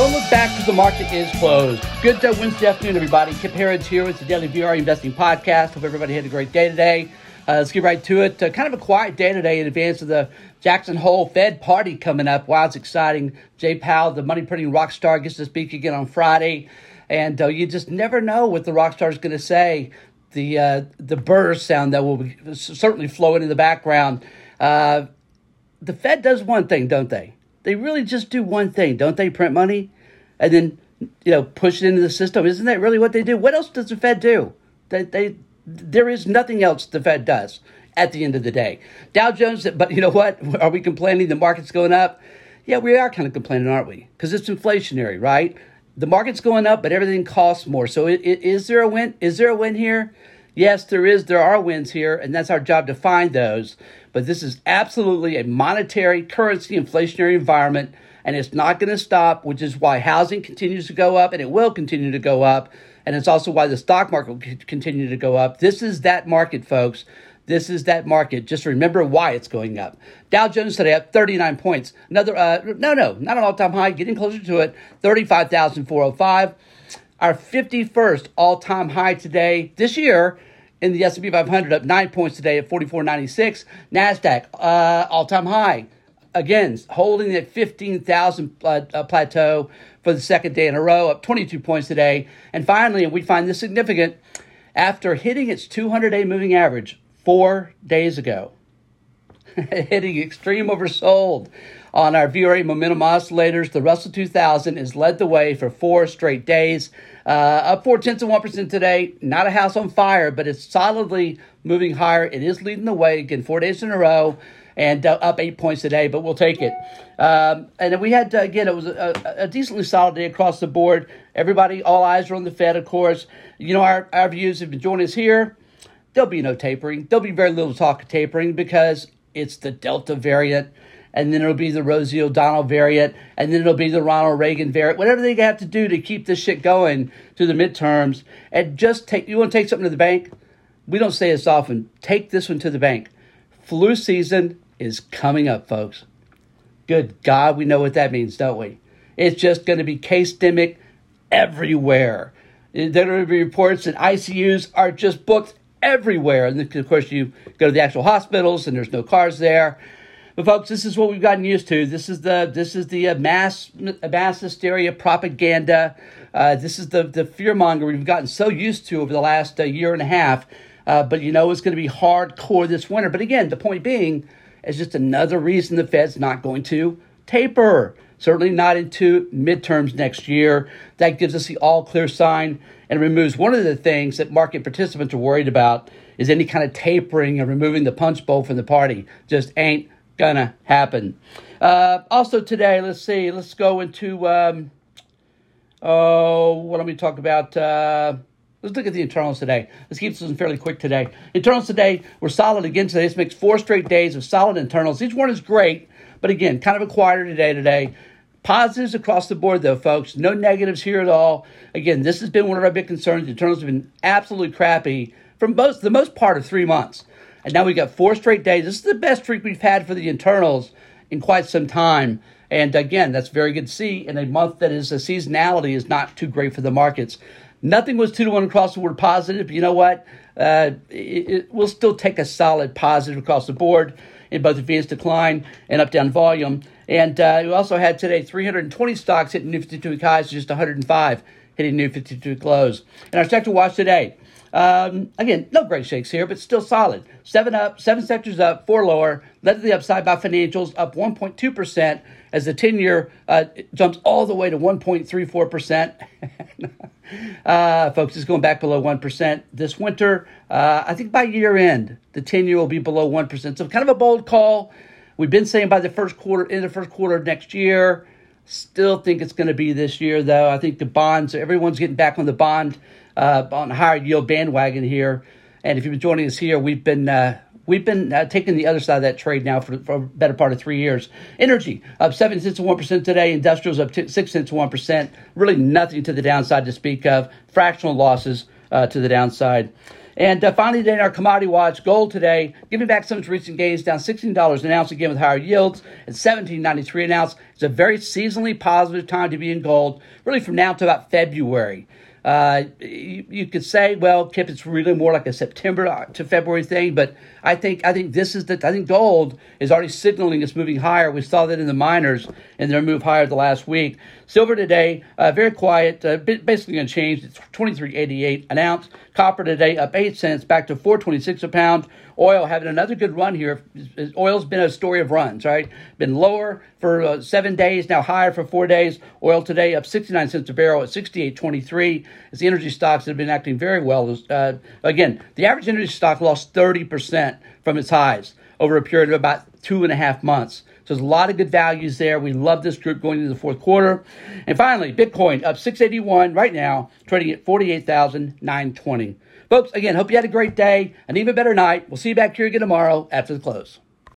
Don't look back because the market is closed. Good Wednesday afternoon, everybody. Kip Herriage here with the Daily VRA Investing Podcast. Hope everybody had a great day today. Uh, let's get right to it. Uh, kind of a quiet day today in advance of the Jackson Hole Fed party coming up. Wow, it's exciting. Jay Powell, the money printing rock star, gets to speak again on Friday. And uh, you just never know what the rock star is going to say. The, uh, the burr sound that will be certainly flowing in the background. Uh, the Fed does one thing, don't they? They really just do one thing, don't they? Print money and then you know push it into the system. Isn't that really what they do? What else does the Fed do? They, they there is nothing else the Fed does at the end of the day. Dow Jones, but you know what? Are we complaining the market's going up? Yeah, we are kind of complaining, aren't we? Because it's inflationary, right? The market's going up, but everything costs more. So it, it, is there a win? Is there a win here? Yes, there is. There are wins here, and that's our job to find those. But this is absolutely a monetary currency inflationary environment, and it's not going to stop, which is why housing continues to go up, and it will continue to go up. And it's also why the stock market will continue to go up. This is that market, folks. This is that market. Just remember why it's going up. Dow Jones today up 39 points. Another, uh, no, no, not an all time high, getting closer to it, 35,405. Our 51st all time high today this year in the S&P 500 up 9 points today at 44.96. Nasdaq uh, all-time high. Again, holding at 15,000 uh, uh, plateau for the second day in a row, up 22 points today. And finally, and we find this significant, after hitting its 200-day moving average four days ago, hitting extreme oversold on our VRA momentum oscillators, the Russell 2000 has led the way for four straight days. Uh, up four tenths of 1% today. Not a house on fire, but it's solidly moving higher. It is leading the way again, four days in a row and uh, up eight points today, but we'll take it. Um, and we had, uh, again, it was a, a, decently solid day across the board. Everybody, all eyes are on the Fed, of course. You know, our, our views have been joining us here. There'll be no tapering. There'll be very little talk of tapering because it's the Delta variant and then it'll be the Rosie O'Donnell variant, and then it'll be the Ronald Reagan variant. Whatever they have to do to keep this shit going to the midterms, and just take. You want to take something to the bank? We don't say this often. Take this one to the bank. Flu season is coming up, folks. Good God, we know what that means, don't we? It's just going to be case demic everywhere. There to be reports that ICUs are just booked everywhere. And of course, you go to the actual hospitals and there's no cars there. But folks, this is what we've gotten used to. This is the this is the uh, mass mass hysteria propaganda. Uh, this is the the fear monger we've gotten so used to over the last uh, year and a half. Uh, but you know it's going to be hardcore this winter. But again, the point being is just another reason the Fed's not going to taper. Certainly not into midterms next year. That gives us the all clear sign and removes one of the things that market participants are worried about is any kind of tapering and removing the punch bowl from the party. Just ain't gonna happen. Uh, also today, let's see, let's go into um, oh, what let me talk about. Uh, let's look at the internals today. Let's keep this one fairly quick today. Internals today were solid again today. This makes four straight days of solid internals. Each one is great, but again, kind of a quieter today today. Positives across the board, though, folks. No negatives here at all. Again, this has been one of our big concerns. The internals have been absolutely crappy for most the most part of three months. And now we've got four straight days. This is the best streak we've had for the internals in quite some time. And again, that's very good to see in a month that is a seasonality is not too great for the markets. Nothing was two to one across the board positive. But You know what? Uh, it, it will still take a solid positive across the board in both advanced decline and up down volume. And uh, we also had today 320 stocks hitting new 52 week highs, just 105 hitting new 52 week lows. And our sector watch today um, again, no great shakes here, but still solid. Seven up, seven sectors up, four lower. Led to the upside by financials, up 1.2% as the 10 year uh, jumps all the way to 1.34%. uh, folks, it's going back below 1% this winter. Uh, I think by year end, the 10 year will be below 1%. So, kind of a bold call. We've been saying by the first quarter, in the first quarter of next year. Still think it's going to be this year, though. I think the bonds, everyone's getting back on the bond uh, on higher yield bandwagon here. And if you've been joining us here, we've been uh, we've been uh, taking the other side of that trade now for, for a better part of three years. Energy up seven cents to one percent today. Industrials up t- six cents to one percent. Really nothing to the downside to speak of. Fractional losses uh, to the downside. And uh, finally, today in our commodity watch, gold today giving back some of its recent gains, down $16 an ounce again with higher yields at $17.93 an ounce. It's a very seasonally positive time to be in gold, really from now to about February. Uh, you, you, could say, well, Kip, it's really more like a September to February thing, but I think I think this is the I think gold is already signaling it's moving higher. We saw that in the miners and their move higher the last week. Silver today, uh, very quiet, uh, basically unchanged. It's twenty three eighty eight an ounce. Copper today up eight cents, back to four twenty six a pound. Oil having another good run here. Oil's been a story of runs, right? Been lower for uh, seven days, now higher for four days. Oil today up 69 cents a barrel at 68.23. As the energy stocks have been acting very well. Uh, again, the average energy stock lost 30% from its highs over a period of about two and a half months. So there's a lot of good values there. We love this group going into the fourth quarter. And finally, Bitcoin up 681 right now, trading at 48,920. Folks, again, hope you had a great day, an even better night. We'll see you back here again tomorrow after the close.